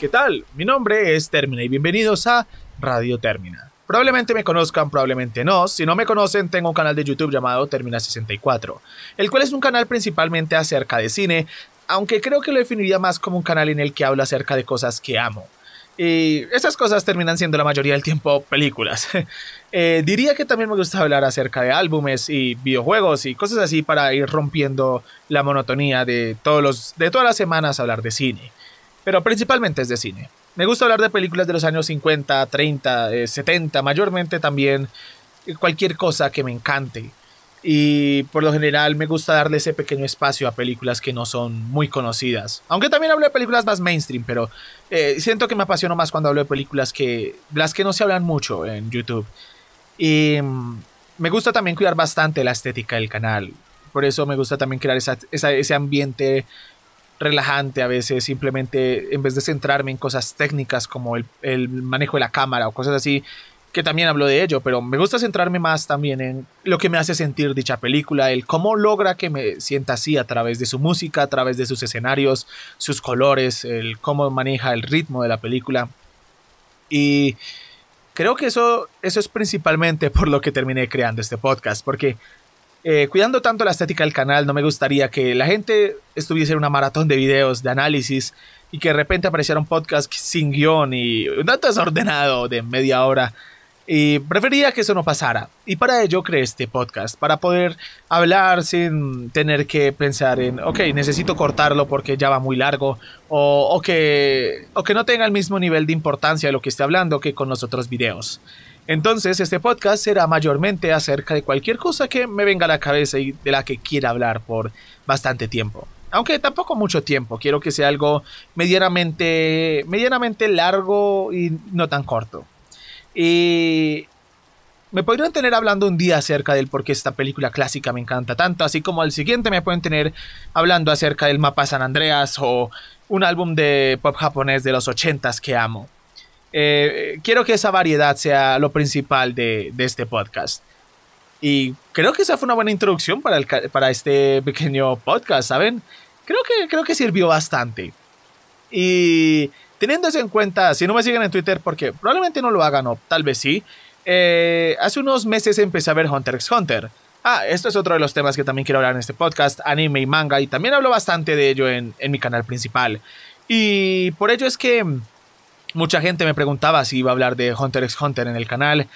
¿qué tal? Mi nombre es Termina y bienvenidos a Radio Termina. Probablemente me conozcan, probablemente no. Si no me conocen, tengo un canal de YouTube llamado Termina64, el cual es un canal principalmente acerca de cine, aunque creo que lo definiría más como un canal en el que hablo acerca de cosas que amo. Y esas cosas terminan siendo la mayoría del tiempo películas. Eh, diría que también me gusta hablar acerca de álbumes y videojuegos y cosas así para ir rompiendo la monotonía de, todos los, de todas las semanas hablar de cine. Pero principalmente es de cine. Me gusta hablar de películas de los años 50, 30, 70, mayormente también cualquier cosa que me encante. Y por lo general me gusta darle ese pequeño espacio a películas que no son muy conocidas. Aunque también hablo de películas más mainstream, pero eh, siento que me apasiono más cuando hablo de películas que las que no se hablan mucho en YouTube. Y mm, me gusta también cuidar bastante la estética del canal. Por eso me gusta también crear ese ambiente relajante a veces, simplemente en vez de centrarme en cosas técnicas como el, el manejo de la cámara o cosas así, que también hablo de ello, pero me gusta centrarme más también en lo que me hace sentir dicha película, el cómo logra que me sienta así a través de su música, a través de sus escenarios, sus colores, el cómo maneja el ritmo de la película. Y creo que eso, eso es principalmente por lo que terminé creando este podcast, porque eh, cuidando tanto la estética del canal, no me gustaría que la gente estuviese en una maratón de videos, de análisis, y que de repente apareciera un podcast sin guion y un dato desordenado de media hora y prefería que eso no pasara. Y para ello creé este podcast, para poder hablar sin tener que pensar en, ok, necesito cortarlo porque ya va muy largo, o, que, o que no tenga el mismo nivel de importancia de lo que esté hablando que con los otros videos. Entonces, este podcast será mayormente acerca de cualquier cosa que me venga a la cabeza y de la que quiera hablar por bastante tiempo. Aunque tampoco mucho tiempo, quiero que sea algo medianamente, medianamente largo y no tan corto. Y me podrían tener hablando un día acerca del por qué esta película clásica me encanta tanto, así como al siguiente me pueden tener hablando acerca del mapa San Andreas o un álbum de pop japonés de los ochentas que amo. Eh, quiero que esa variedad sea lo principal de, este podcast. Y creo que esa fue una buena introducción para, para este pequeño podcast, ¿saben? Creo que, creo que sirvió bastante. Y Teniendo en cuenta, si no me siguen en Twitter, porque probablemente no lo hagan o tal vez sí, eh, hace unos meses empecé a ver Hunter x Hunter. Ah, esto es otro de los temas que también quiero hablar en este podcast, anime y manga, y también hablo bastante de ello en, mi canal principal. Y por ello es que mucha gente me preguntaba si iba a hablar de Hunter x Hunter en el canal.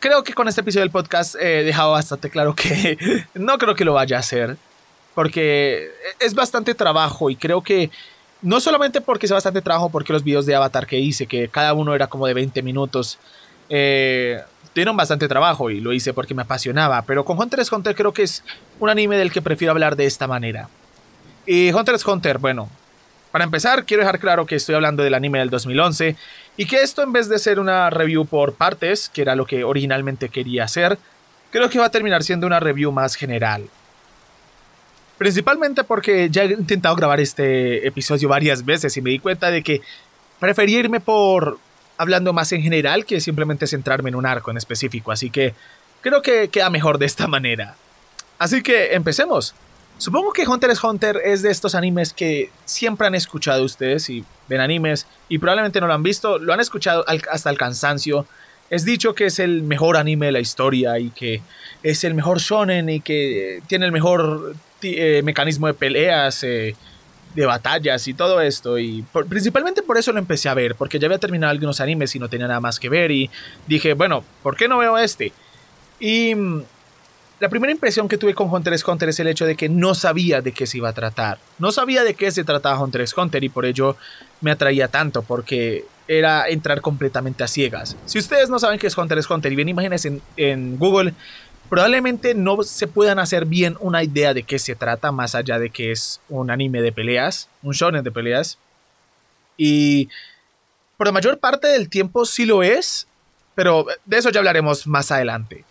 Creo que con este episodio del podcast he dejado bastante claro que no creo que lo vaya a hacer, porque es bastante trabajo y creo que no solamente porque es bastante trabajo, porque los videos de Avatar que hice, que cada uno era como de 20 minutos, eh, bastante trabajo y lo hice porque me apasionaba. Pero con Hunter x Hunter creo que es un anime del que prefiero hablar de esta manera. Y Hunter x Hunter, bueno, para empezar quiero dejar claro que estoy hablando del anime del 2011 y que esto en vez de ser una review por partes, que era lo que originalmente quería hacer, creo que va a terminar siendo una review más general. Principalmente porque ya he intentado grabar este episodio varias veces y me di cuenta de que prefería irme por hablando más en general que simplemente centrarme en un arco en específico. Así que creo que queda mejor de esta manera. Así que empecemos. Supongo que Hunter x Hunter es de estos animes que siempre han escuchado ustedes y ven animes y probablemente no lo han visto, lo han escuchado hasta el cansancio. Es dicho que es el mejor anime de la historia y que es el mejor shonen y que tiene el mejor eh, mecanismo de peleas, eh, de batallas y todo esto. Y principalmente por eso lo empecé a ver, porque ya había terminado algunos animes y no tenía nada más que ver. Y dije, bueno, ¿por qué no veo este? Y mm, la primera impresión que tuve con Hunter x Hunter es el hecho de que no sabía de qué se iba a tratar. No sabía de qué se trataba Hunter x Hunter y por ello me atraía tanto, porque era entrar completamente a ciegas. Si ustedes no saben qué es Hunter x Hunter y ven imágenes en, Google, probablemente no se puedan hacer bien una idea de qué se trata, más allá de que es un anime de peleas, un shonen de peleas. Y por la mayor parte del tiempo sí lo es, pero de eso ya hablaremos más adelante.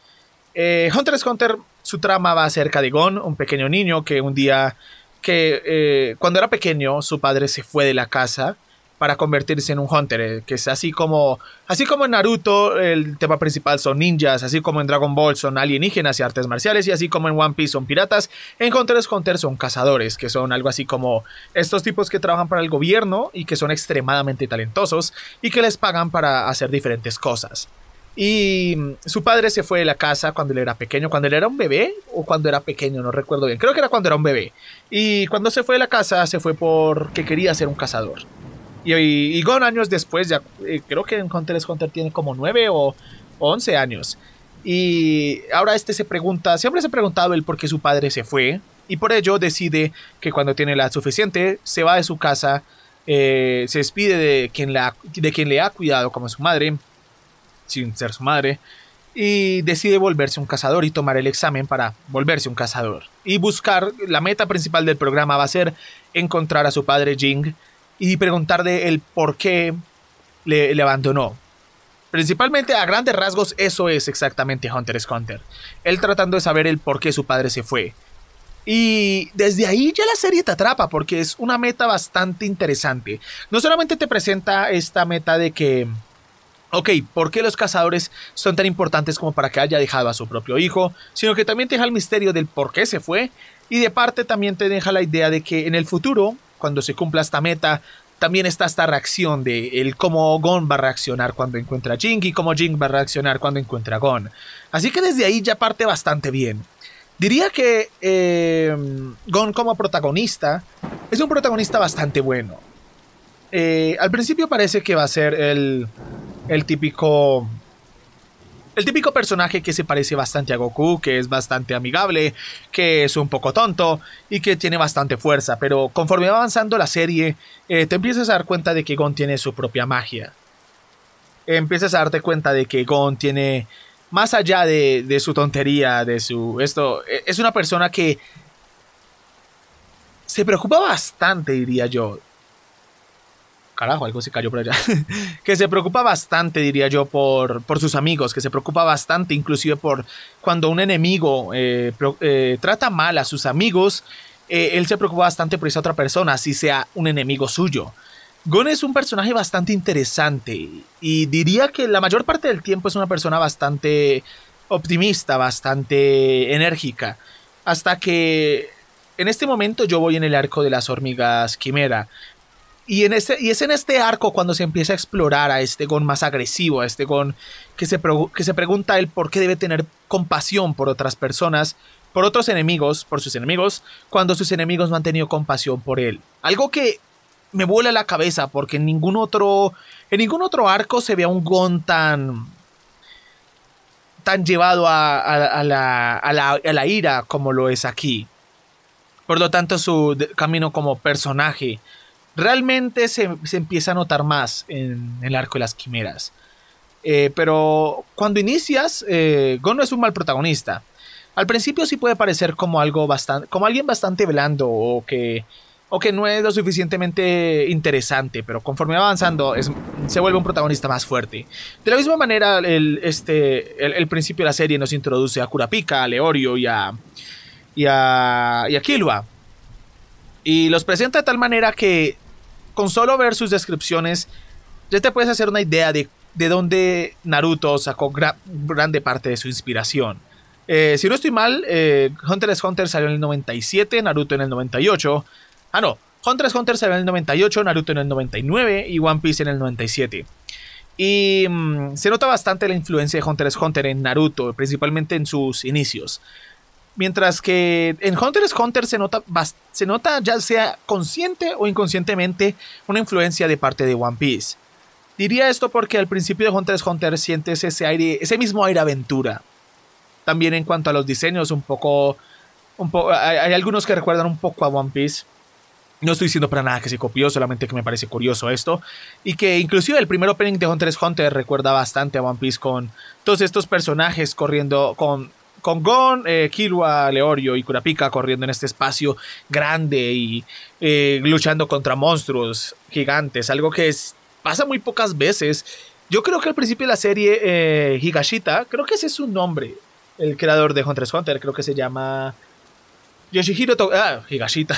Eh, Hunter x Hunter, su trama va acerca de Gon, un pequeño niño que un día, que eh, cuando era pequeño, su padre se fue de la casa para convertirse en un hunter, eh, que es así como así como en Naruto el tema principal son ninjas, así como en Dragon Ball son alienígenas y artes marciales y así como en One Piece son piratas, en Hunter x Hunter son cazadores, que son algo así como estos tipos que trabajan para el gobierno y que son extremadamente talentosos y que les pagan para hacer diferentes cosas. Y su padre se fue de la casa cuando él era pequeño, cuando él era un bebé o cuando era pequeño, no recuerdo bien. Creo que era cuando era un bebé. Y cuando se fue de la casa se fue porque quería ser un cazador. Y, y, Gon años después, ya eh, creo que en Hunter x Hunter tiene como 9 o 11 años. Y ahora este se pregunta, siempre se ha preguntado el por qué su padre se fue. Y por ello decide que cuando tiene la suficiente, se va de su casa, eh, se despide de quien, la, de quien le ha cuidado como su madre sin ser su madre, y decide volverse un cazador y tomar el examen para volverse un cazador. Y buscar, la meta principal del programa va a ser encontrar a su padre Jing y preguntarle el por qué le, abandonó. Principalmente a grandes rasgos eso es exactamente Hunter x Hunter. Él tratando de saber el por qué su padre se fue. Y desde ahí ya la serie te atrapa porque es una meta bastante interesante. No solamente te presenta esta meta de que Ok, ¿por qué los cazadores son tan importantes como para que haya dejado a su propio hijo? Sino que también te deja el misterio del por qué se fue y de parte también te deja la idea de que en el futuro, cuando se cumpla esta meta, también está esta reacción de el cómo Gon va a reaccionar cuando encuentra a Jing y cómo Jing va a reaccionar cuando encuentra a Gon. Así que desde ahí ya parte bastante bien. Diría que eh, Gon como protagonista es un protagonista bastante bueno. Eh, al principio parece que va a ser el el típico el típico personaje que se parece bastante a Goku, que es bastante amigable, que es un poco tonto y que tiene bastante fuerza, pero conforme va avanzando la serie, eh, te empiezas a dar cuenta de que Gon tiene su propia magia. Empiezas a darte cuenta de que Gon tiene, más allá de, de su tontería, de su... Esto, e, es una persona que se preocupa bastante, diría yo, carajo, algo se cayó por allá, que se preocupa bastante, diría yo, por, por sus amigos, que se preocupa bastante inclusive por cuando un enemigo eh, eh, trata mal a sus amigos, eh, él se preocupa bastante por esa otra persona, así sea un enemigo suyo. Gon es un personaje bastante interesante y diría que la mayor parte del tiempo es una persona bastante optimista, bastante enérgica, hasta que en este momento yo voy en el arco de las hormigas quimera. Y, en ese, y es en este arco cuando se empieza a explorar a este Gon más agresivo, a este Gon que se, que se pregunta él por qué debe tener compasión por otras personas, por otros enemigos, por sus enemigos, cuando sus enemigos no han tenido compasión por él. Algo que me vuela la cabeza porque en ningún otro, en ningún otro arco se ve a un Gon tan, tan llevado a, a, a, la, a la ira como lo es aquí. Por lo tanto, su camino como personaje realmente se, empieza a notar más en, el arco de las quimeras. Eh, pero cuando inicias, eh, Gon no es un mal protagonista. Al principio sí puede parecer como algo bastante, como alguien bastante blando o que, o que no es lo suficientemente interesante, pero conforme va avanzando se vuelve un protagonista más fuerte. De la misma manera, el, este, el, principio de la serie nos introduce a Kurapika, a Leorio y a, y a, y a. Y los presenta de tal manera que con solo ver sus descripciones, ya te puedes hacer una idea de, de dónde Naruto sacó grande parte de su inspiración. Eh, si no estoy mal, eh, Hunter x Hunter salió en el 97, Naruto en el 98. Ah, no, Hunter x Hunter salió en el 98, Naruto en el 99 y One Piece en el 97. Y mm, se nota bastante la influencia de Hunter x Hunter en Naruto, principalmente en sus inicios. Mientras que en Hunter x Hunter se nota, se nota ya sea consciente o inconscientemente una influencia de parte de One Piece. Diría esto porque al principio de Hunter x Hunter sientes ese aire, ese mismo aire aventura. También en cuanto a los diseños, un poco, hay, hay, algunos que recuerdan un poco a One Piece. No estoy diciendo para nada que se copió, solamente que me parece curioso esto. Y que inclusive el primer opening de Hunter x Hunter recuerda bastante a One Piece con todos estos personajes corriendo con con Gon, eh, Leorio y Kurapika corriendo en este espacio grande y eh, luchando contra monstruos gigantes, algo que pasa muy pocas veces. Yo creo que al principio de la serie eh, Higashita, creo que ese es su nombre, el creador de Hunter x Hunter, creo que se llama Yoshihiro Ah, Higashita.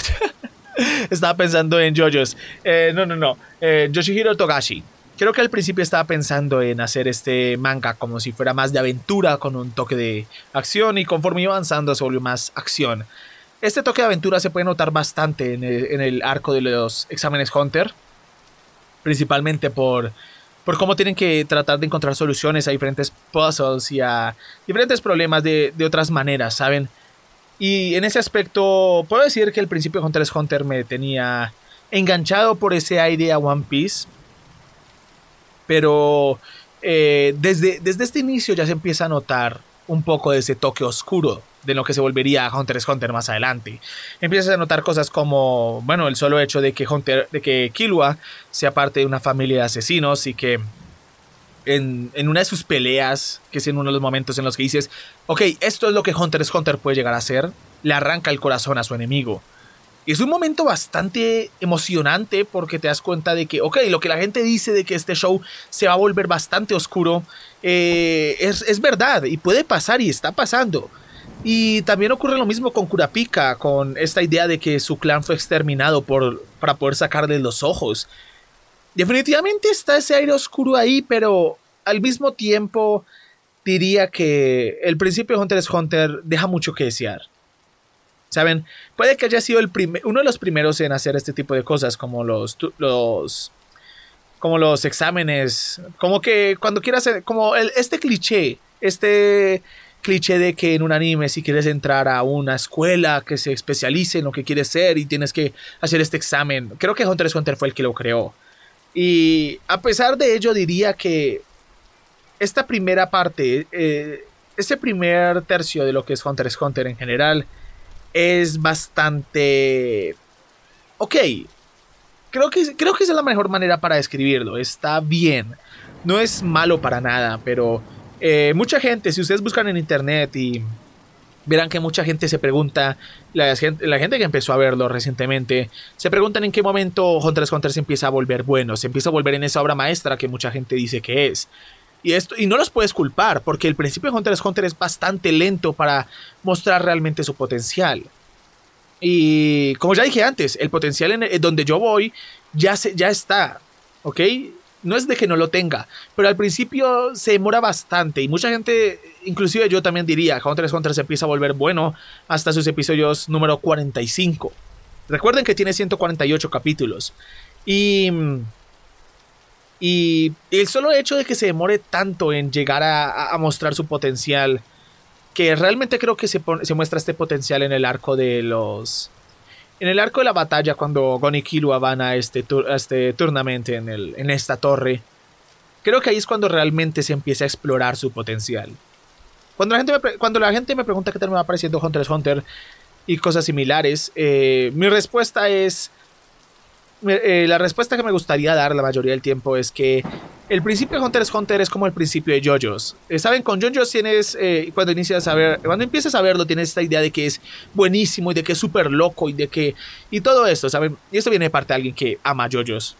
estaba pensando en JoJo's. Eh, no, no, no. Yoshihiro Togashi. Creo que al principio estaba pensando en hacer este manga como si fuera más de aventura con un toque de acción y conforme iba avanzando se volvió más acción. Este toque de aventura se puede notar bastante en el, arco de los exámenes Hunter, principalmente por, por cómo tienen que tratar de encontrar soluciones a diferentes puzzles y a diferentes problemas de, de otras maneras, ¿saben? Y en ese aspecto, puedo decir que el principio de Hunter x Hunter me tenía enganchado por ese aire a One Piece. Pero eh, desde, desde este inicio ya se empieza a notar un poco de ese toque oscuro de lo que se volvería Hunter x Hunter más adelante. Empiezas a notar cosas como, bueno, el solo hecho de que Hunter, de que Killua sea parte de una familia de asesinos y que en, una de sus peleas, que es en uno de los momentos en los que dices, ok, esto es lo que Hunter x Hunter puede llegar a ser, le arranca el corazón a su enemigo. Es un momento bastante emocionante porque te das cuenta de que, ok, lo que la gente dice de que este show se va a volver bastante oscuro, eh, es, verdad y puede pasar y está pasando. Y también ocurre lo mismo con Kurapika, con esta idea de que su clan fue exterminado por, para poder sacarle los ojos. Definitivamente está ese aire oscuro ahí, pero al mismo tiempo diría que el principio de Hunter x Hunter deja mucho que desear. ¿Saben? Puede que haya sido el uno de los primeros en hacer este tipo de cosas, como los, los como los exámenes, como que cuando quieras, como este cliché, este cliché de que en un anime si quieres entrar a una escuela que se especialice en lo que quieres ser y tienes que hacer este examen. Creo que Hunter x Hunter fue el que lo creó. Y a pesar de ello diría que esta primera parte, eh, este primer tercio de lo que es Hunter x Hunter en general, es bastante... Ok, creo que, creo que esa es la mejor manera para describirlo, está bien, no es malo para nada, pero eh, mucha gente, si ustedes buscan en internet y verán que mucha gente se pregunta, la gente, la gente que empezó a verlo recientemente, se preguntan en qué momento Hunter x Hunter se empieza a volver bueno, se empieza a volver en esa obra maestra que mucha gente dice que es. Y, esto, y no los puedes culpar, porque el principio de Hunter x Hunter es bastante lento para mostrar realmente su potencial. Y como ya dije antes, el potencial en, donde yo voy ya, se, ya está, ¿ok? no es de que no lo tenga, pero al principio se demora bastante y mucha gente, inclusive yo también diría, Hunter x Hunter se empieza a volver bueno hasta sus episodios número 45. Recuerden que tiene 148 capítulos y, y el solo hecho de que se demore tanto en llegar a, mostrar su potencial, que realmente creo que se, se muestra este potencial en el arco de los en el arco de la batalla, cuando Gon y Killua van a este, este tournament en, el, en esta torre, creo que ahí es cuando realmente se empieza a explorar su potencial. Cuando la gente me, cuando la gente me pregunta qué tal me va pareciendo Hunter x Hunter y cosas similares, eh, mi respuesta es eh, la respuesta que me gustaría dar la mayoría del tiempo es que el principio de Hunter x Hunter es como el principio de JoJo's. Eh, Saben, con JoJo's tienes, eh, cuando inicias a ver, cuando empiezas a verlo, tienes esta idea de que es buenísimo y de que es súper loco y de que, y todo esto, ¿saben? Y esto viene de parte de alguien que ama JoJo's.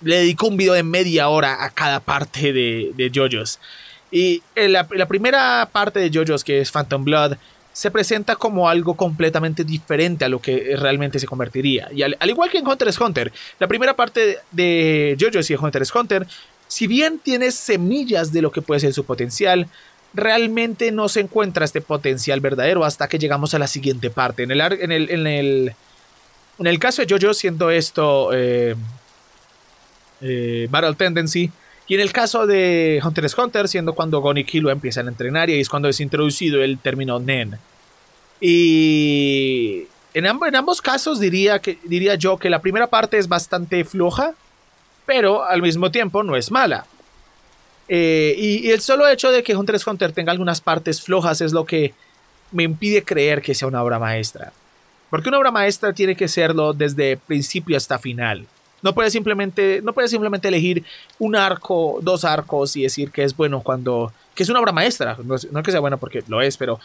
Le dedicó un video de media hora a cada parte de, de JoJo's. Y la, la primera parte de JoJo's, que es Phantom Blood, se presenta como algo completamente diferente a lo que realmente se convertiría. Y al, igual que en Hunter x Hunter, la primera parte de JoJo's y Hunter x Hunter, si bien tiene semillas de lo que puede ser su potencial, realmente no se encuentra este potencial verdadero hasta que llegamos a la siguiente parte. En el, en el, en el, en el caso de JoJo, siendo esto eh, eh, Battle Tendency, y en el caso de Hunter x Hunter, siendo cuando Gon y Killua empiezan a entrenar y es cuando es introducido el término Nen. Y en, en ambos casos diría, que, diría yo que la primera parte es bastante floja, pero al mismo tiempo no es mala. Eh, y, el solo hecho de que Hunter x Hunter tenga algunas partes flojas es lo que me impide creer que sea una obra maestra. Porque una obra maestra tiene que serlo desde principio hasta final. No puedes simplemente, no puedes simplemente elegir un arco, dos arcos y decir que es bueno cuando. que es una obra maestra. No, no que sea bueno porque lo es, pero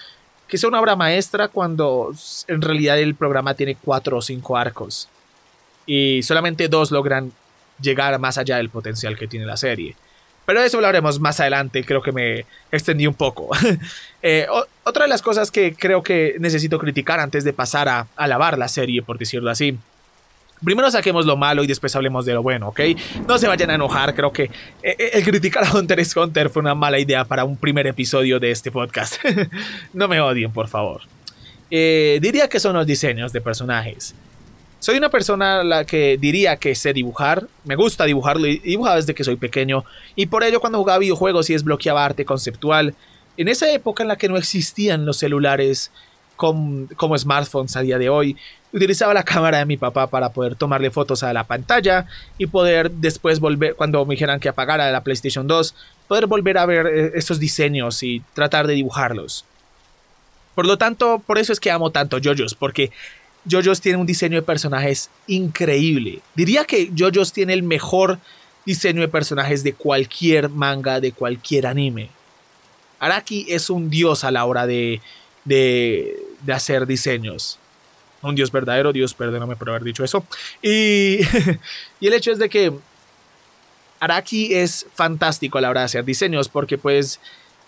que sea una obra maestra cuando en realidad el programa tiene cuatro o cinco arcos. Y solamente dos logran llegar más allá del potencial que tiene la serie. Pero eso hablaremos más adelante, creo que me extendí un poco. Eh, otra de las cosas que creo que necesito criticar antes de pasar a alabar la serie, por decirlo así, Primero saquemos lo malo y después hablemos de lo bueno, ¿ok? No se vayan a enojar, creo que eh, eh, el criticar a Hunter x Hunter fue una mala idea para un primer episodio de este podcast. no me odien, por favor. Eh, diría que son los diseños de personajes. Soy una persona la que diría que sé dibujar, me gusta dibujarlo y dibujaba desde que soy pequeño y por ello cuando jugaba videojuegos y desbloqueaba arte conceptual, en esa época en la que no existían los celulares como smartphones a día de hoy, utilizaba la cámara de mi papá para poder tomarle fotos a la pantalla y poder después volver, cuando me dijeran que apagara la PlayStation 2, poder volver a ver eh, estos diseños y tratar de dibujarlos. Por lo tanto, por eso es que amo tanto JoJo's, porque JoJo's tiene un diseño de personajes increíble. Diría que JoJo's tiene el mejor diseño de personajes de cualquier manga, de cualquier anime. Araki es un dios a la hora de, de, de hacer diseños. Un dios verdadero, Dios, perdóname por haber dicho eso. Y, y el hecho es de que Araki es fantástico a la hora de hacer diseños porque puedes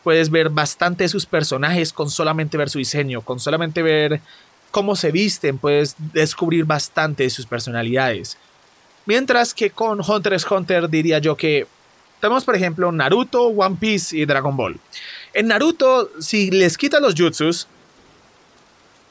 ver bastante de sus personajes con solamente ver su diseño, con solamente ver cómo se visten, puedes descubrir bastante de sus personalidades. Mientras que con Hunter x Hunter diría yo que tenemos por ejemplo Naruto, One Piece y Dragon Ball. En Naruto, si les quitas los jutsus,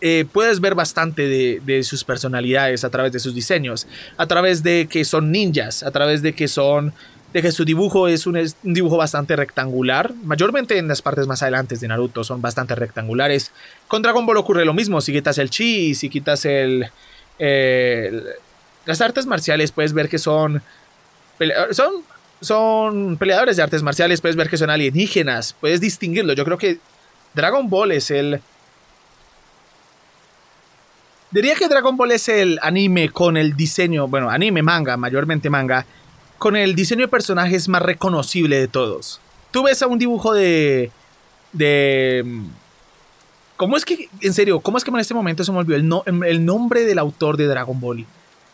eh, puedes ver bastante de, sus personalidades a través de sus diseños, a través de que son ninjas, a través de que son de que su dibujo es un, dibujo bastante rectangular, mayormente en las partes más adelante de Naruto son bastante rectangulares. Con Dragon Ball ocurre lo mismo, si quitas el chi, si quitas el, las artes marciales puedes ver que son son son peleadores de artes marciales, puedes ver que son alienígenas, puedes distinguirlo. Yo creo que Dragon Ball es el Diría que Dragon Ball es el anime con el diseño, bueno, anime, manga, mayormente manga, con el diseño de personajes más reconocible de todos. Tú ves a un dibujo de. de. ¿Cómo es que, en serio, cómo es que en este momento se me olvidó el, el nombre del autor de Dragon Ball?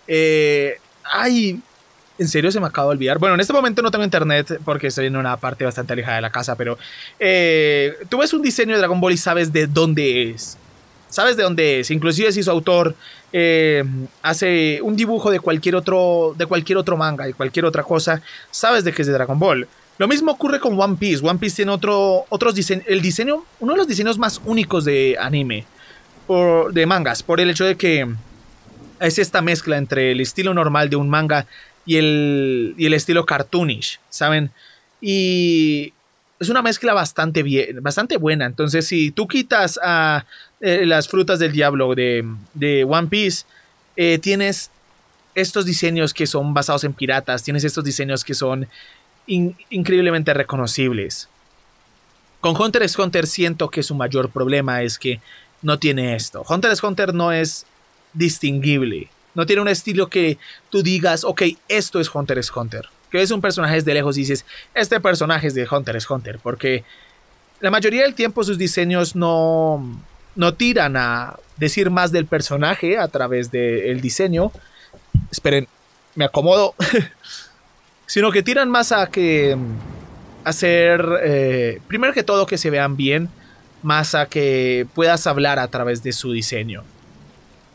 Eh, ay, en serio se me acaba de olvidar. Bueno, en este momento no tengo internet porque estoy en una parte bastante alejada de la casa, pero eh, tú ves un diseño de Dragon Ball y sabes de dónde es. Sabes de dónde es. Inclusive si su autor eh, hace un dibujo de cualquier otro de cualquier otro manga y cualquier otra cosa, sabes de que es de Dragon Ball. Lo mismo ocurre con One Piece. One Piece tiene otro otros el diseño, uno de los diseños más únicos de anime por, de mangas, por el hecho de que es esta mezcla entre el estilo normal de un manga y el, y el estilo cartoonish, ¿saben? Y es una mezcla bastante, bien, bastante buena. Entonces, si tú quitas a eh, las frutas del diablo de, One Piece, eh, tienes estos diseños que son basados en piratas, tienes estos diseños que son increíblemente reconocibles. Con Hunter x Hunter siento que su mayor problema es que no tiene esto. Hunter x Hunter no es distinguible. No tiene un estilo que tú digas, ok, esto es Hunter x Hunter. Que ves un personaje desde lejos y dices, este personaje es de Hunter x Hunter. Porque la mayoría del tiempo sus diseños no, no tiran a decir más del personaje a través del diseño. Esperen, me acomodo. sino que tiran más a que hacer, eh, primero que todo, que se vean bien, más a que puedas hablar a través de su diseño.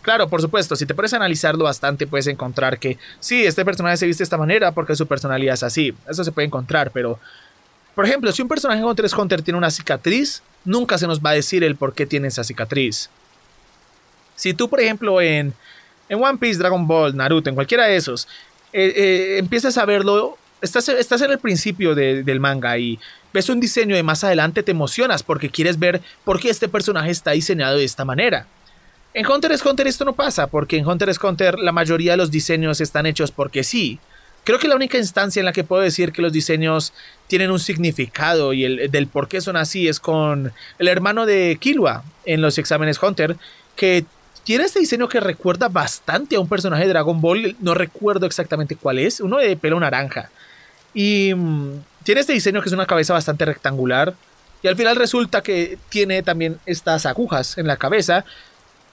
Claro, por supuesto, si te puedes analizarlo bastante, puedes encontrar que sí, este personaje se viste de esta manera porque su personalidad es así. Eso se puede encontrar, pero por ejemplo, si un personaje Hunter x Hunter tiene una cicatriz, nunca se nos va a decir el por qué tiene esa cicatriz. Si tú, por ejemplo, en, en One Piece, Dragon Ball, Naruto, en cualquiera de esos, eh, eh, empiezas a verlo, estás, estás en el principio del manga y ves un diseño y más adelante te emocionas porque quieres ver por qué este personaje está diseñado de esta manera. En Hunter x Hunter esto no pasa, porque en Hunter x Hunter la mayoría de los diseños están hechos porque sí. Creo que la única instancia en la que puedo decir que los diseños tienen un significado y el del por qué son así es con el hermano de Killua en los exámenes Hunter, que tiene este diseño que recuerda bastante a un personaje de Dragon Ball, no recuerdo exactamente cuál es, uno de pelo naranja. Y mm, tiene este diseño que es una cabeza bastante rectangular. Y al final resulta que tiene también estas agujas en la cabeza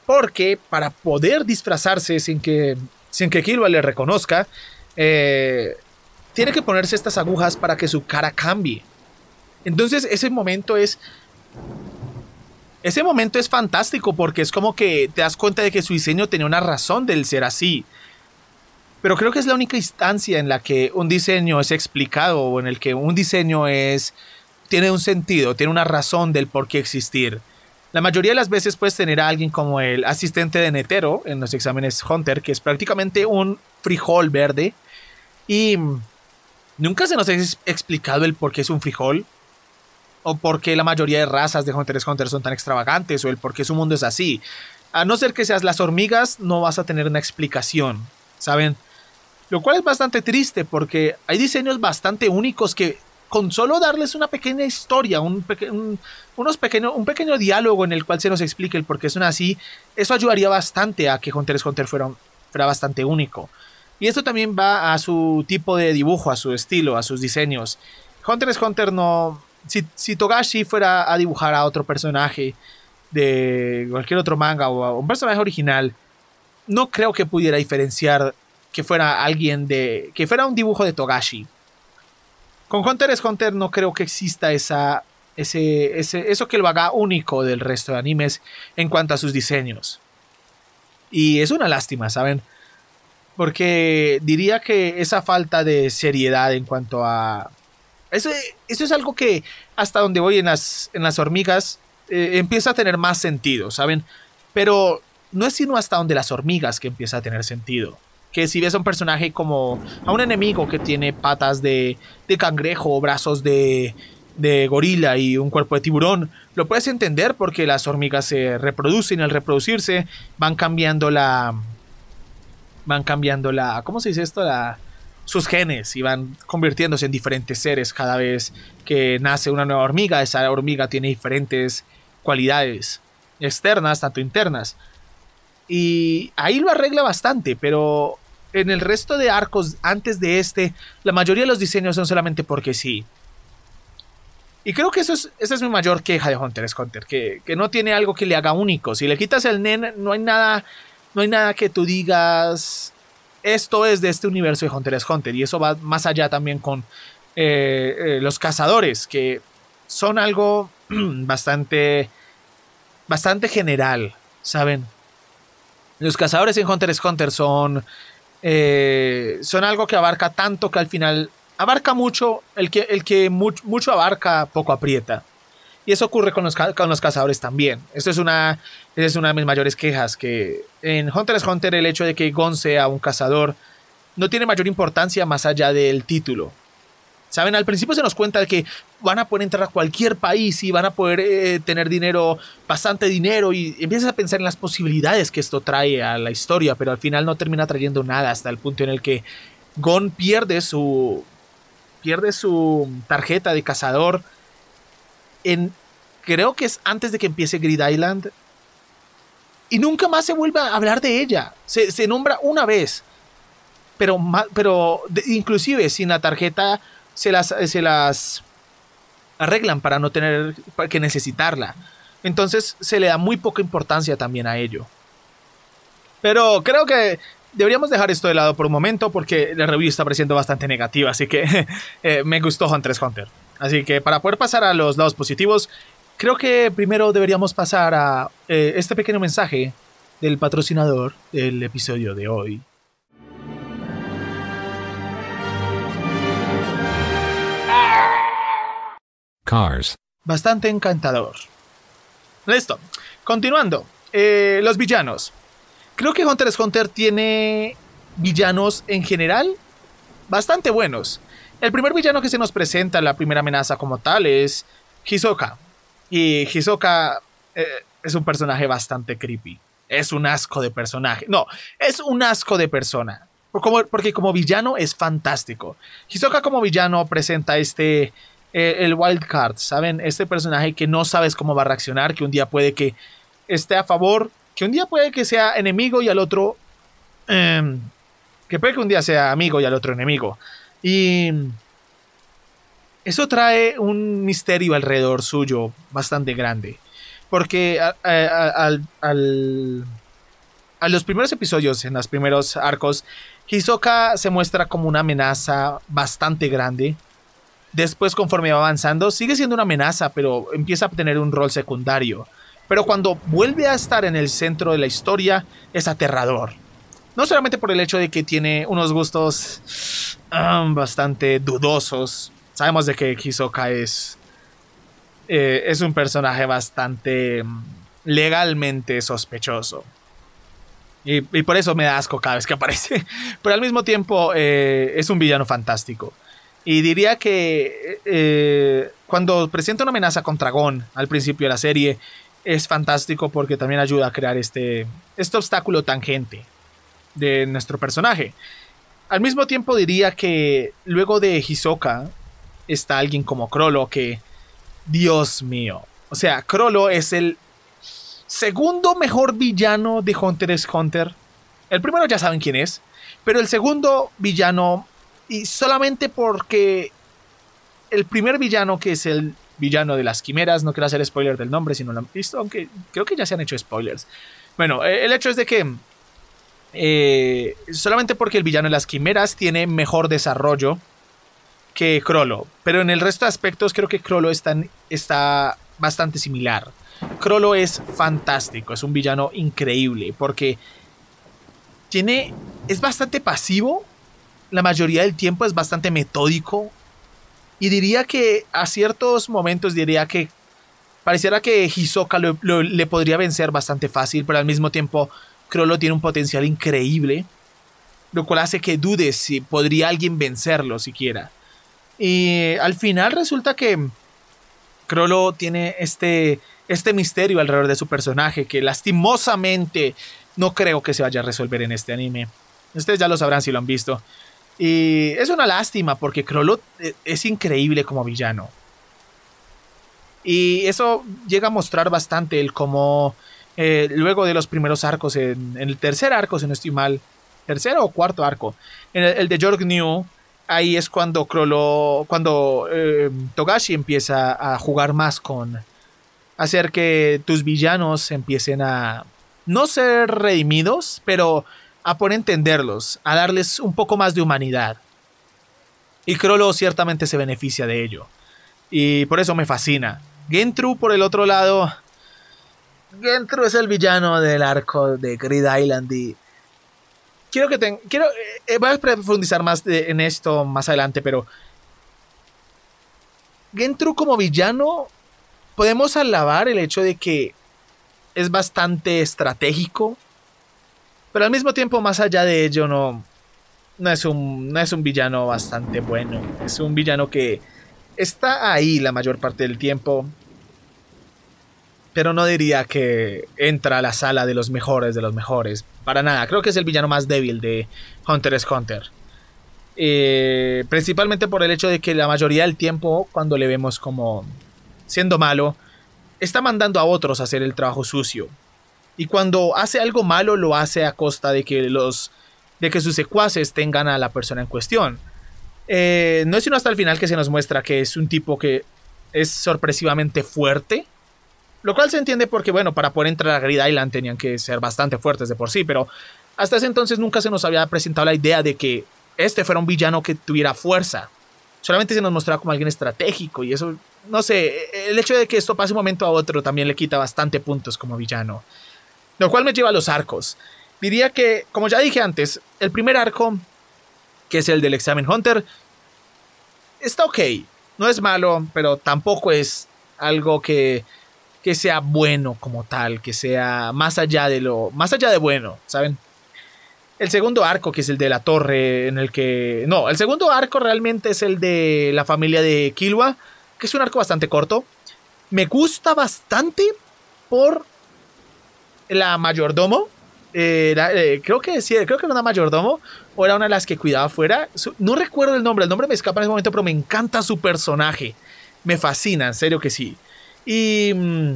porque para poder disfrazarse sin que, sin que Killua le reconozca, eh, tiene que ponerse estas agujas para que su cara cambie. Entonces ese momento es... Ese momento es fantástico porque es como que te das cuenta de que su diseño tenía una razón del ser así. Pero creo que es la única instancia en la que un diseño es explicado o en el que un diseño es tiene un sentido, tiene una razón del por qué existir. La mayoría de las veces puedes tener a alguien como el asistente de Netero en los exámenes Hunter, que es prácticamente un frijol verde. Y nunca se nos ha explicado el por qué es un frijol. O por qué la mayoría de razas de Hunter x Hunter son tan extravagantes. O el por qué su mundo es así. A no ser que seas las hormigas, no vas a tener una explicación. ¿Saben? Lo cual es bastante triste porque hay diseños bastante únicos que con solo darles una pequeña historia, un, unos pequeño, un pequeño diálogo en el cual se nos explique el por qué son así, eso ayudaría bastante a que Hunter x Hunter fuera, bastante único. Y esto también va a su tipo de dibujo, a su estilo, a sus diseños. Hunter x Hunter no... Si, si Togashi fuera a dibujar a otro personaje de cualquier otro manga o a un personaje original, no creo que pudiera diferenciar que fuera alguien de... que fuera un dibujo de Togashi con Hunter x Hunter no creo que exista esa, ese, ese, eso que lo haga único del resto de animes en cuanto a sus diseños. Y es una lástima, ¿saben? Porque diría que esa falta de seriedad en cuanto a... Eso, eso es algo que hasta donde voy en las, en las hormigas eh, empieza a tener más sentido, ¿saben? Pero no es sino hasta donde las hormigas que empieza a tener sentido que si ves a un personaje como a un enemigo que tiene patas de, de cangrejo, brazos de, de gorila y un cuerpo de tiburón, lo puedes entender porque las hormigas se reproducen y al reproducirse van cambiando la van cambiando la ¿cómo se dice esto? la sus genes y van convirtiéndose en diferentes seres cada vez que nace una nueva hormiga, esa hormiga tiene diferentes cualidades externas, tanto internas. Y ahí lo arregla bastante, pero en el resto de arcos antes de este, la mayoría de los diseños son solamente porque sí. Y creo que eso es, esa es mi mayor queja de Hunter x Hunter, que, que, no tiene algo que le haga único. Si le quitas el nen, no hay nada, no hay nada que tú digas, esto es de este universo de Hunter x Hunter. Y eso va más allá también con eh, eh, los cazadores, que son algo bastante, bastante general, ¿saben? Los cazadores en Hunter x Hunter son eh, son algo que abarca tanto que al final abarca mucho, el que, el que mucho, abarca, poco aprieta. Y eso ocurre con los, con los cazadores también. Esto es una, es una de mis mayores quejas, que en Hunter x Hunter el hecho de que Gon sea un cazador no tiene mayor importancia más allá del título. Saben, al principio se nos cuenta que van a poder entrar a cualquier país y van a poder eh, tener dinero, bastante dinero, y empiezas a pensar en las posibilidades que esto trae a la historia, pero al final no termina trayendo nada hasta el punto en el que Gon pierde su pierde su tarjeta de cazador en creo que es antes de que empiece Grid Island y nunca más se vuelve a hablar de ella. Se, se nombra una vez, pero, pero inclusive sin la tarjeta se las, se las arreglan para no tener que necesitarla. Entonces se le da muy poca importancia también a ello. Pero creo que deberíamos dejar esto de lado por un momento porque la review está pareciendo bastante negativa, así que eh, me gustó Hunter Hunter. Así que para poder pasar a los lados positivos, creo que primero deberíamos pasar a eh, este pequeño mensaje del patrocinador del episodio de hoy. Cars. Bastante encantador. Listo. Continuando. Eh, los villanos. Creo que Hunter x Hunter tiene villanos en general bastante buenos. El primer villano que se nos presenta, la primera amenaza como tal, es Hisoka. Y Hisoka eh, es un personaje bastante creepy. Es un asco de personaje. No, es un asco de persona. porque como villano es fantástico. Hisoka como villano presenta este eh, el wild card, ¿saben? Este personaje que no sabes cómo va a reaccionar, que un día puede que esté a favor, que un día puede que sea enemigo y al otro... Em, que puede que un día sea amigo y al otro enemigo. Y eso trae un misterio alrededor suyo bastante grande. Porque a, a los primeros episodios, en los primeros arcos, Hisoka se muestra como una amenaza bastante grande Después, conforme va avanzando, sigue siendo una amenaza, pero empieza a tener un rol secundario. Pero cuando vuelve a estar en el centro de la historia, es aterrador. No solamente por el hecho de que tiene unos gustos um, bastante dudosos. Sabemos de que Hisoka es, eh, es un personaje bastante um, legalmente sospechoso. Y, por eso me da asco cada vez que aparece. Pero al mismo tiempo eh, es un villano fantástico. Y diría que eh, cuando presenta una amenaza contra Gon al principio de la serie, es fantástico porque también ayuda a crear este, este obstáculo tangente de nuestro personaje. Al mismo tiempo diría que luego de Hisoka está alguien como Krollo que, Dios mío, o sea, Krollo es el segundo mejor villano de Hunter x Hunter. El primero ya saben quién es, pero el segundo villano y solamente porque el primer villano, que es el villano de las quimeras, no quiero hacer spoiler del nombre si no lo han visto, aunque creo que ya se han hecho spoilers. Bueno, eh, el hecho es de que eh, solamente porque el villano de las quimeras tiene mejor desarrollo que Krollo, pero en el resto de aspectos creo que Krollo está, está bastante similar. Krollo es fantástico, es un villano increíble porque tiene es bastante pasivo la mayoría del tiempo es bastante metódico. Y diría que a ciertos momentos diría que pareciera que Hisoka le podría vencer bastante fácil, pero al mismo tiempo Krollo tiene un potencial increíble, lo cual hace que dudes si podría alguien vencerlo siquiera. Y al final resulta que Krollo tiene este, este misterio alrededor de su personaje que lastimosamente no creo que se vaya a resolver en este anime. Ustedes ya lo sabrán si lo han visto. Y es una lástima porque Krollo eh, es increíble como villano. Y eso llega a mostrar bastante el cómo eh, luego de los primeros arcos, en, el tercer arco, si no estoy mal, tercero o cuarto arco, en el, de York New, ahí es cuando Krollo, cuando eh, Togashi empieza a jugar más con hacer que tus villanos empiecen a no ser redimidos, pero a por entenderlos, a darles un poco más de humanidad. Y Krollo ciertamente se beneficia de ello. Y por eso me fascina. Gentru, por el otro lado, Gentru es el villano del arco de Grid Island y quiero que ten, quiero eh, eh, voy a profundizar más en esto más adelante, pero Gentru como villano podemos alabar el hecho de que es bastante estratégico, pero al mismo tiempo, más allá de ello, no, no, es un, no es un villano bastante bueno. Es un villano que está ahí la mayor parte del tiempo. Pero no diría que entra a la sala de los mejores de los mejores. Para nada. Creo que es el villano más débil de Hunter x Hunter. Eh, principalmente por el hecho de que la mayoría del tiempo, cuando le vemos como siendo malo, está mandando a otros a hacer el trabajo sucio. Y cuando hace algo malo lo hace a costa de que los de que sus secuaces tengan a la persona en cuestión. Eh, no es sino hasta el final que se nos muestra que es un tipo que es sorpresivamente fuerte. Lo cual se entiende porque, bueno, para poder entrar a Grid Island tenían que ser bastante fuertes de por sí, pero hasta ese entonces nunca se nos había presentado la idea de que este fuera un villano que tuviera fuerza. Solamente se nos mostraba como alguien estratégico y eso, no sé, el hecho de que esto pase un momento a otro también le quita bastante puntos como villano. Lo cual me lleva a los arcos. Diría que, como ya dije antes, el primer arco, que es el del examen Hunter, está ok. No es malo, pero tampoco es algo que, que sea bueno como tal, que sea más allá de lo. más allá de bueno, ¿saben? El segundo arco, que es el de la torre, en el que. No, el segundo arco realmente es el de la familia de Kilwa, que es un arco bastante corto. Me gusta bastante por la mayordomo. Eh, eh, creo que sí, creo que era una mayordomo o era una de las que cuidaba afuera. No recuerdo el nombre, el nombre me escapa en ese momento, pero me encanta su personaje. Me fascina, en serio que sí. Y mm,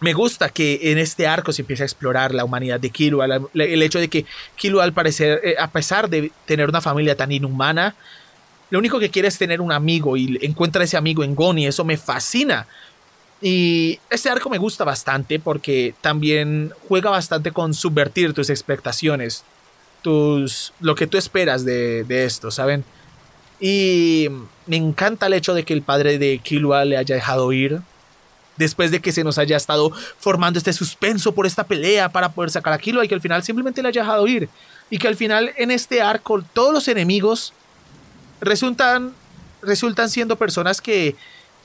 me gusta que en este arco se empiece a explorar la humanidad de Killua. el hecho de que Killua, al parecer, eh, a pesar de tener una familia tan inhumana, lo único que quiere es tener un amigo y encuentra ese amigo en Gon y eso me fascina. Y este arco me gusta bastante porque también juega bastante con subvertir tus expectaciones, tus, lo que tú esperas de, esto, ¿saben? Y me encanta el hecho de que el padre de Killua le haya dejado ir. después de que se nos haya estado formando este suspenso por esta pelea para poder sacar a Killua y que al final simplemente le haya dejado ir. Y que al final en este arco todos los enemigos resultan, resultan siendo personas que,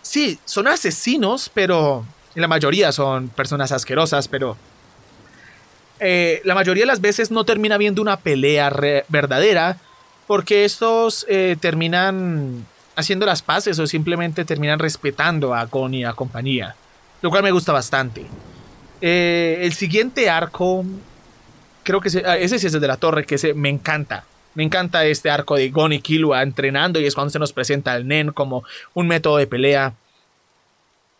sí, son asesinos, pero la mayoría son personas asquerosas, pero eh, la mayoría de las veces no termina viendo una pelea verdadera porque estos eh, terminan haciendo las paces o simplemente terminan respetando a Gon y a compañía, lo cual me gusta bastante. Eh, el siguiente arco, creo que ah, ese, sí es el de la torre, que ese me encanta. Me encanta este arco de Gon y entrenando y es cuando se nos presenta el Nen como un método de pelea.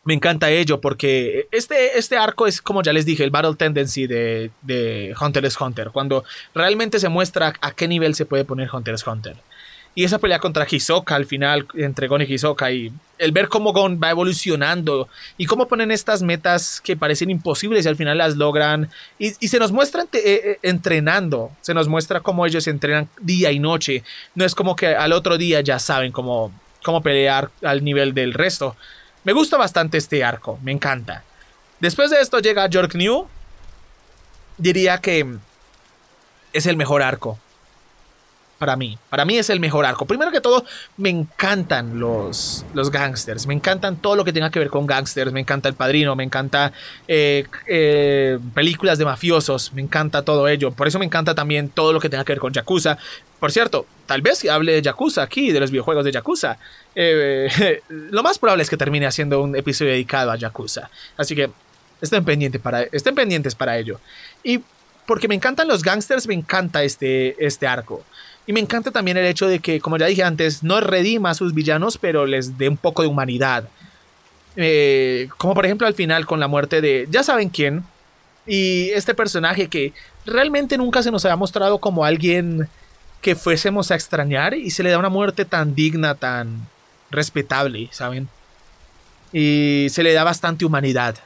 Me encanta ello porque este, este arco es, como ya les dije, el Battle Tendency de, de Hunter x Hunter, cuando realmente se muestra a qué nivel se puede poner Hunter x Hunter. Y esa pelea contra Hisoka al final, entre Gon y Hisoka, y el ver cómo Gon va evolucionando y cómo ponen estas metas que parecen imposibles y al final las logran. Y, se nos muestra eh, eh, entrenando, se nos muestra cómo ellos entrenan día y noche. No es como que al otro día ya saben cómo, cómo pelear al nivel del resto. Me gusta bastante este arco, me encanta. Después de esto llega York New. Diría que es el mejor arco para mí. Para mí es el mejor arco. Primero que todo, me encantan los, los gangsters. Me encantan todo lo que tenga que ver con gangsters. Me encanta El Padrino, me encanta eh, eh, películas de mafiosos. Me encanta todo ello. Por eso me encanta también todo lo que tenga que ver con Yakuza. Por cierto, tal vez hable de Yakuza aquí, de los videojuegos de Yakuza. Eh, lo más probable es que termine haciendo un episodio dedicado a Yakuza. Así que estén pendientes para, estén pendientes para ello. Y porque me encantan los gangsters, me encanta este, este arco. Y me encanta también el hecho de que, como ya dije antes, no redima a sus villanos, pero les dé un poco de humanidad. Eh, como por ejemplo al final con la muerte de ya saben quién. Y este personaje que realmente nunca se nos había mostrado como alguien que fuésemos a extrañar y se le da una muerte tan digna, tan respetable, ¿saben? Y se le da bastante humanidad.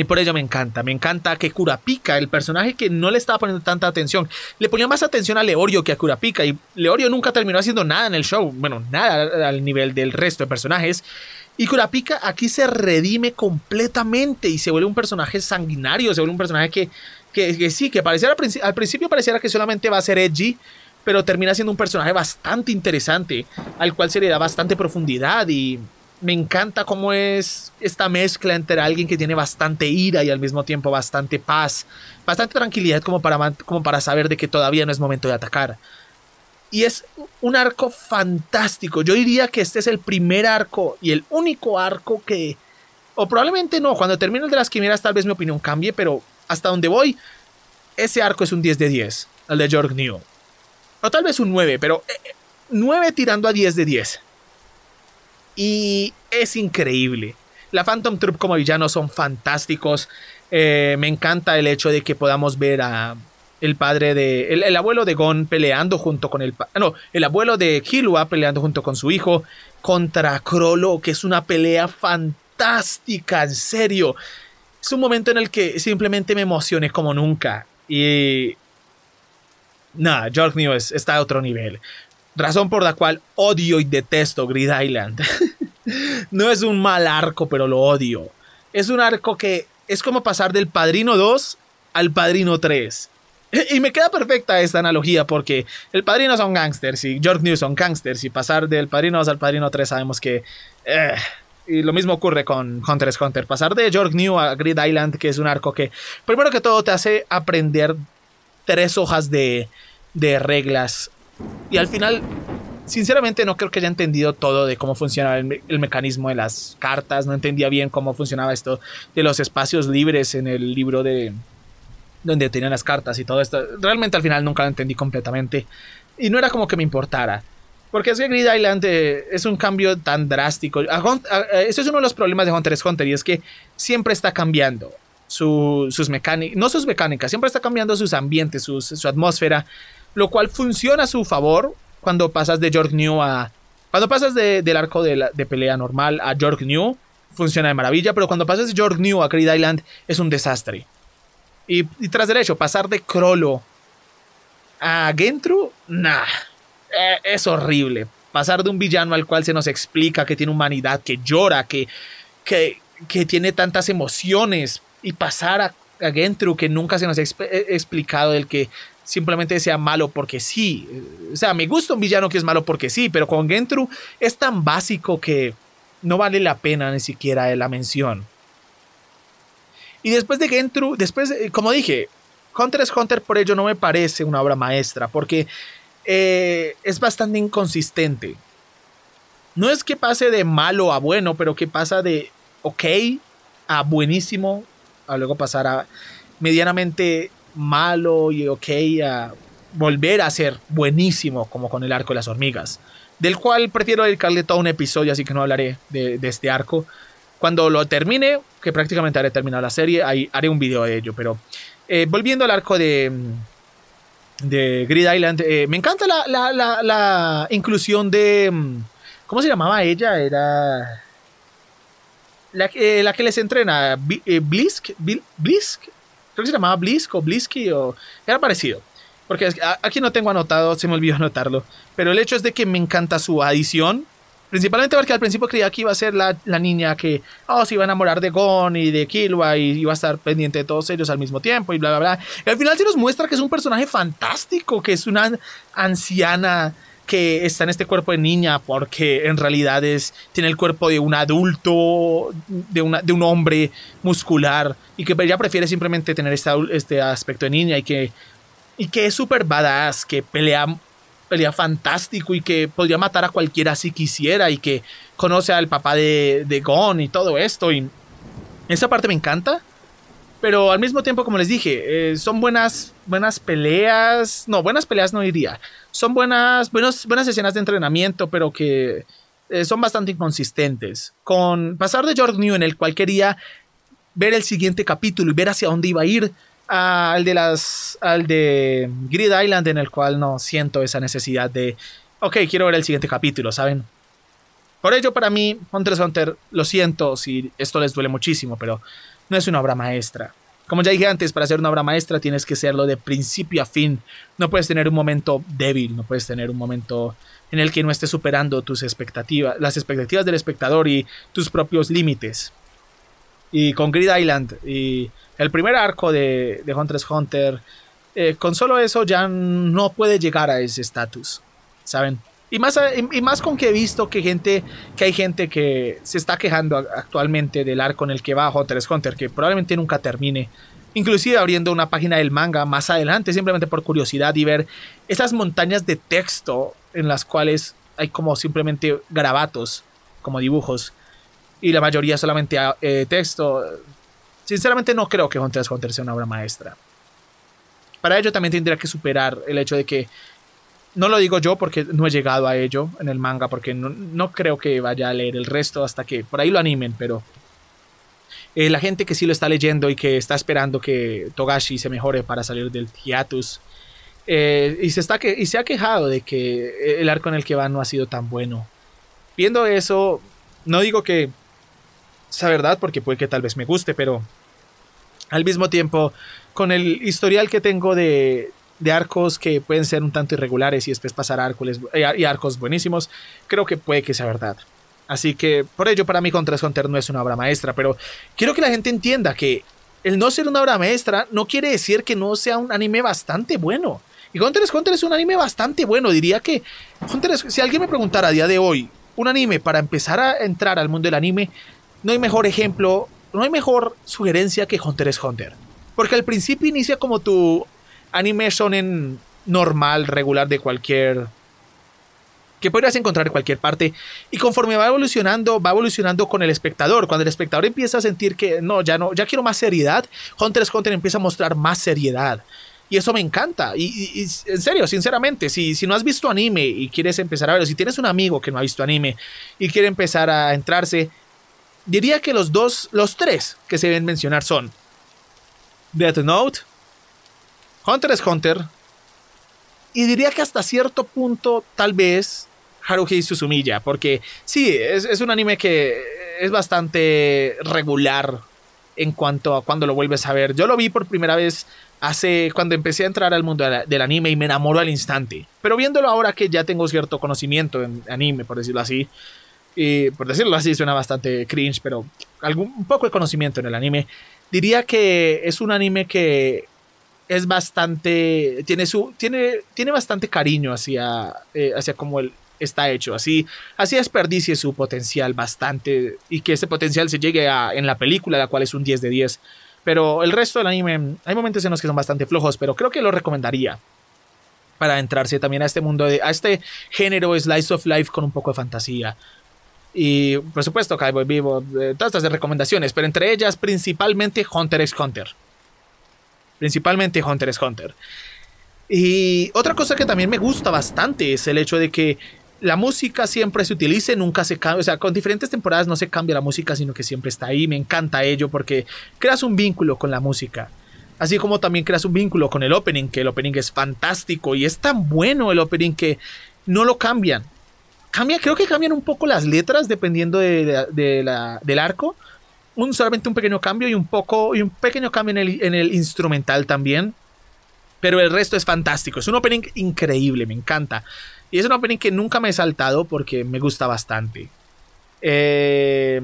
Y por ello me encanta, me encanta que Kurapika, el personaje que no le estaba poniendo tanta atención, le ponía más atención a Leorio que a Kurapika y Leorio nunca terminó haciendo nada en el show, bueno, nada al nivel del resto de personajes. Y Kurapika aquí se redime completamente y se vuelve un personaje sanguinario, se vuelve un personaje que, que, sí, que pareciera, al principio pareciera que solamente va a ser edgy, pero termina siendo un personaje bastante interesante, al cual se le da bastante profundidad y me encanta cómo es esta mezcla entre alguien que tiene bastante ira y al mismo tiempo bastante paz, bastante tranquilidad como para, como para saber de que todavía no es momento de atacar. Y es un arco fantástico. Yo diría que este es el primer arco y el único arco que... O probablemente no, cuando termine el de las quimeras tal vez mi opinión cambie, pero hasta donde voy, ese arco es un 10 de 10, el de Jorg New. O tal vez un 9, pero 9 eh, tirando a 10 de 10 y es increíble. La Phantom Troop como villanos son fantásticos. Eh, me encanta el hecho de que podamos ver a el padre de el, abuelo de Gon peleando junto con el no el abuelo de Killua peleando junto con su hijo contra Krollo que es una pelea fantástica en serio es un momento en el que simplemente me emocioné como nunca y nada George New está a otro nivel razón por la cual odio y detesto Grid Island. no es un mal arco, pero lo odio. Es un arco que es como pasar del Padrino 2 al Padrino 3. Y me queda perfecta esta analogía porque el Padrino son gangsters y George News son gangsters y pasar del Padrino 2 al Padrino 3 sabemos que... Eh, y lo mismo ocurre con Hunter x Hunter. Pasar de George New a Grid Island, que es un arco que, primero que todo, te hace aprender tres hojas de, de reglas y al final, sinceramente no creo que haya entendido todo de cómo funcionaba el, mecanismo de las cartas, no entendía bien cómo funcionaba esto de los espacios libres en el libro de donde tenían las cartas y todo esto. Realmente al final nunca lo entendí completamente y no era como que me importara. Porque es que Grid Island eh, es un cambio tan drástico. eso es uno de los problemas de Hunter x Hunter y es que siempre está cambiando sus mecánicas, no sus mecánicas, siempre está cambiando sus ambientes, su atmósfera lo cual funciona a su favor cuando pasas de York New a... Cuando pasas del arco de, pelea normal a York New, funciona de maravilla, pero cuando pasas de York New a Creed Island es un desastre. Y, tras derecho, pasar de Crollo a Gentru, nah, eh, es horrible. Pasar de un villano al cual se nos explica que tiene humanidad, que llora, que, que que tiene tantas emociones y pasar a, a Gentru que nunca se nos ha eh, explicado el que simplemente sea malo porque sí. O sea, me gusta un villano que es malo porque sí, pero con Gentru es tan básico que no vale la pena ni siquiera la mención. Y después de Gentru, después, como dije, Hunter x Hunter por ello no me parece una obra maestra, porque eh, es bastante inconsistente. No es que pase de malo a bueno, pero que pasa de ok a buenísimo, a luego pasar a medianamente malo y ok a volver a ser buenísimo, como con el arco de las hormigas, del cual prefiero dedicarle todo un episodio, así que no hablaré de, este arco. Cuando lo termine, que prácticamente haré terminar la serie, ahí haré un video de ello, pero eh, volviendo al arco de, de Grid Island, eh, me encanta la, inclusión de... ¿Cómo se llamaba ella? Era... La, eh, la que les entrena, Blisk, Blisk, creo que se llamaba Blisk o Blisky o era parecido. Porque aquí no tengo anotado, se me olvidó anotarlo. Pero el hecho es de que me encanta su adición. Principalmente porque al principio creía que iba a ser la, niña que oh, se iba a enamorar de Gon y de Killua y iba a estar pendiente de todos ellos al mismo tiempo y bla, bla, bla. Y al final se nos muestra que es un personaje fantástico, que es una anciana que está en este cuerpo de niña porque en realidad es, tiene el cuerpo de un adulto, de, una, de un hombre muscular y que ella prefiere simplemente tener este, este aspecto de niña y que, y que es súper badass, que pelea, pelea fantástico y que podría matar a cualquiera si quisiera y que conoce al papá de, de Gon y todo esto. Y esa parte me encanta. Pero al mismo tiempo, como les dije, eh, son buenas, buenas peleas. No, buenas peleas no diría. Son buenas, buenas escenas de entrenamiento, pero que eh, son bastante inconsistentes. Con pasar de George New, en el cual quería ver el siguiente capítulo y ver hacia dónde iba a ir al de las al de Grid Island en el cual no siento esa necesidad de ok quiero ver el siguiente capítulo saben por ello para mí Hunter x Hunter lo siento si esto les duele muchísimo pero no es una obra maestra. Como ya dije antes para ser una obra maestra tienes que serlo de principio a fin. No puedes tener un momento débil no puedes tener un momento en el que no estés superando tus expectativas las expectativas del espectador y tus propios límites. Y con Grid Island y el primer arco de, Hunter Hunter, eh, con solo eso ya no puede llegar a ese estatus, ¿saben? Y más, y más con que he visto que, gente, que hay gente que se está quejando actualmente del arco en el que va Hunter Hunter, que probablemente nunca termine. Inclusive abriendo una página del manga más adelante, simplemente por curiosidad y ver esas montañas de texto en las cuales hay como simplemente grabatos, como dibujos y la mayoría solamente eh, texto. Sinceramente no creo que Hunter x Hunter sea una obra maestra. Para ello también tendría que superar el hecho de que, no lo digo yo porque no he llegado a ello en el manga, porque no, creo que vaya a leer el resto hasta que por ahí lo animen, pero eh, la gente que sí lo está leyendo y que está esperando que Togashi se mejore para salir del hiatus, eh, y, se está que, y se ha quejado de que el arco en el que va no ha sido tan bueno. Viendo eso, no digo que esa verdad porque puede que tal vez me guste, pero al mismo tiempo, con el historial que tengo de, de arcos que pueden ser un tanto irregulares y después pasar arcos, eh, y arcos buenísimos, creo que puede que sea verdad. Así que por ello para mí Contra Hunter no es una obra maestra, pero quiero que la gente entienda que el no ser una obra maestra no quiere decir que no sea un anime bastante bueno. Y Hunter x Hunter es un anime bastante bueno. Diría que si alguien me preguntara a día de hoy un anime para empezar a entrar al mundo del anime, no hay mejor ejemplo, no hay mejor sugerencia que Hunter x Hunter. Porque al principio inicia como tu anime en normal, regular de cualquier que podrías encontrar en cualquier parte y conforme va evolucionando, va evolucionando con el espectador. Cuando el espectador empieza a sentir que no, ya no, ya quiero más seriedad, Hunter x Hunter empieza a mostrar más seriedad. Y eso me encanta. Y, en serio, sinceramente, si, si no has visto anime y quieres empezar a verlo, si tienes un amigo que no ha visto anime y quiere empezar a entrarse, diría que los dos, los tres que se deben mencionar son Death Note, Hunter x Hunter, y diría que hasta cierto punto, tal vez, Haruhi Suzumiya, porque sí, es, un anime que es bastante regular en cuanto a cuando lo vuelves a ver. Yo lo vi por primera vez hace cuando empecé a entrar al mundo del anime y me enamoró al instante. Pero viéndolo ahora que ya tengo cierto conocimiento en anime, por decirlo así, y por decirlo así suena bastante cringe, pero algún un poco de conocimiento en el anime, diría que es un anime que es bastante, tiene, su, tiene, tiene bastante cariño hacia, eh, hacia cómo él está hecho, así, así desperdicie su potencial bastante y que ese potencial se llegue a, en la película, la cual es un 10 de 10. Pero el resto del anime, hay momentos en los que son bastante flojos, pero creo que lo recomendaría para entrarse también a este mundo, de, a este género Slice of Life con un poco de fantasía. Y por supuesto, Cowboy Vivo, eh, todas estas recomendaciones, pero entre ellas principalmente Hunter x Hunter. Principalmente Hunter x Hunter. Y otra cosa que también me gusta bastante es el hecho de que la música siempre se utilice, nunca se cambia, o sea, con diferentes temporadas no se cambia la música, sino que siempre está ahí, me encanta ello porque creas un vínculo con la música. Así como también creas un vínculo con el opening, que el opening es fantástico y es tan bueno el opening que no lo cambian. Cambia, creo que cambian un poco las letras dependiendo del arco. Un, solamente un pequeño cambio y un poco y un pequeño cambio en el, en el instrumental también. Pero el resto es fantástico. Es un opening increíble, me encanta. Y es un opening que nunca me he saltado porque me gusta bastante. Eh,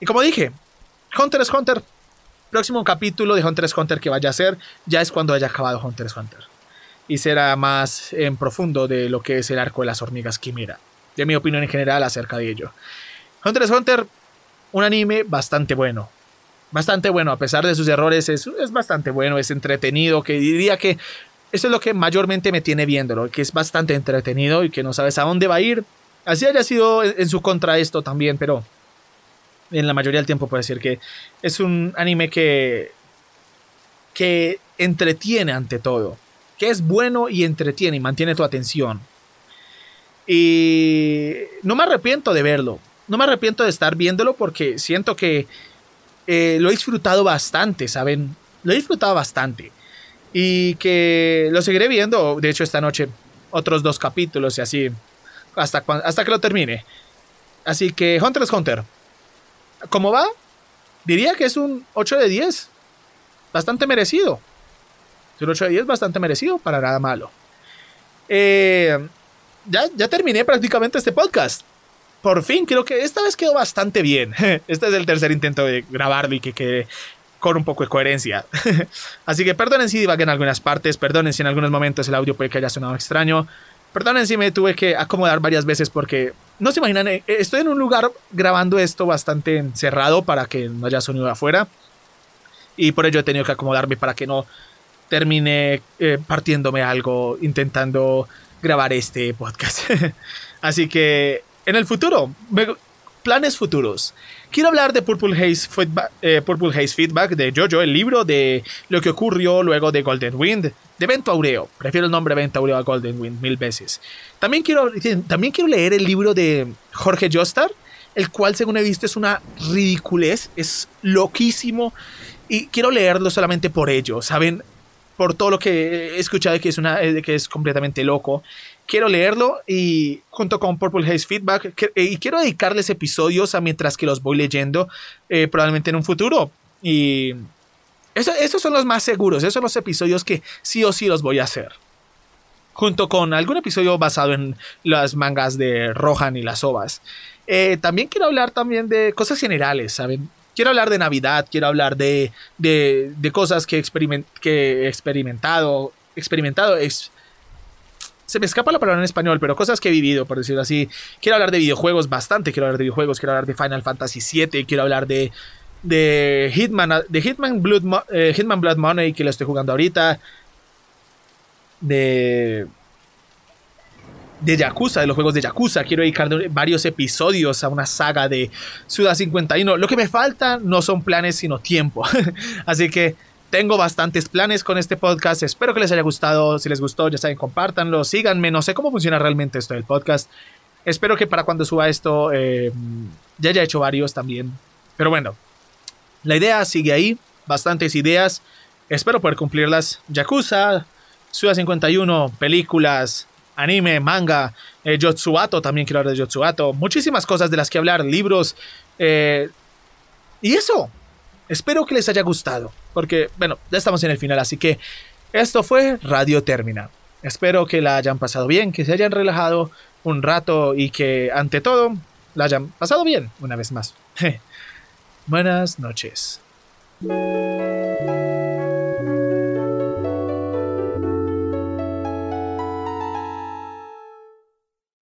y como dije, Hunter x Hunter. Próximo capítulo de Hunter x Hunter que vaya a ser ya es cuando haya acabado Hunter x Hunter. Y será más en profundo de lo que es el arco de las hormigas quimera. De mi opinión en general acerca de ello. Hunter x Hunter, un anime bastante bueno. Bastante bueno, a pesar de sus errores, es, es bastante bueno, es entretenido, que diría que eso es lo que mayormente me tiene viéndolo, que es bastante entretenido y que no sabes a dónde va a ir. Así haya sido en su contra esto también, pero en la mayoría del tiempo puedo decir que es un anime que, que entretiene ante todo, que es bueno y entretiene y mantiene tu atención. Y no me arrepiento de verlo, no me arrepiento de estar viéndolo porque siento que eh, lo he disfrutado bastante, ¿saben? Lo he disfrutado bastante. Y que lo seguiré viendo, de hecho esta noche, otros dos capítulos y así, hasta, hasta que lo termine. Así que Hunter x Hunter. ¿Cómo va? Diría que es un 8 de 10. Bastante merecido. Es un 8 de 10 bastante merecido, para nada malo. Eh, ya, ya terminé prácticamente este podcast. Por fin, creo que esta vez quedó bastante bien. Este es el tercer intento de grabarlo y que quede con un poco de coherencia. Así que perdonen si divagué en algunas partes, perdonen si en algunos momentos el audio puede que haya sonado extraño, perdonen si me tuve que acomodar varias veces porque no se imaginan, eh, estoy en un lugar grabando esto bastante cerrado para que no haya sonido afuera y por ello he tenido que acomodarme para que no termine eh, partiéndome algo intentando grabar este podcast. Así que en el futuro, planes futuros. Quiero hablar de Purple Haze, Feedback, eh, Purple Haze Feedback de Jojo, el libro de lo que ocurrió luego de Golden Wind, de Vento Aureo. Prefiero el nombre Vento Aureo a Golden Wind mil veces. También quiero, también quiero leer el libro de Jorge Jostar, el cual según he visto es una ridiculez, es loquísimo y quiero leerlo solamente por ello, ¿saben? Por todo lo que he escuchado que es, una, que es completamente loco quiero leerlo y junto con Purple Haze Feedback eh, y quiero dedicarles episodios a mientras que los voy leyendo eh, probablemente en un futuro y eso, esos son los más seguros, esos son los episodios que sí o sí los voy a hacer junto con algún episodio basado en las mangas de Rohan y las ovas. Eh, también quiero hablar también de cosas generales, ¿saben? Quiero hablar de Navidad, quiero hablar de, de, de cosas que, que he experimentado, experimentado, se me escapa la palabra en español, pero cosas que he vivido, por decirlo así. Quiero hablar de videojuegos bastante, quiero hablar de videojuegos, quiero hablar de Final Fantasy VII, quiero hablar de, de Hitman, de Hitman Blood, eh, Hitman Blood Money, que lo estoy jugando ahorita. De de Yakuza, de los juegos de Yakuza. Quiero dedicar varios episodios a una saga de Suda 51. Lo que me falta no son planes, sino tiempo. Así que tengo bastantes planes con este podcast. Espero que les haya gustado. Si les gustó, ya saben, compártanlo, síganme. No sé cómo funciona realmente esto del podcast. Espero que para cuando suba esto eh, ya haya hecho varios también. Pero bueno, la idea sigue ahí. Bastantes ideas. Espero poder cumplirlas. Yakuza, Suda 51, películas, anime, manga, eh, Jotsuato, también quiero hablar de Jotsuato. Muchísimas cosas de las que hablar, libros. Eh, y eso, Espero que les haya gustado, porque, bueno, ya estamos en el final, así que esto fue Radio Termina. Espero que la hayan pasado bien, que se hayan relajado un rato y que, ante todo, la hayan pasado bien una vez más. Buenas noches.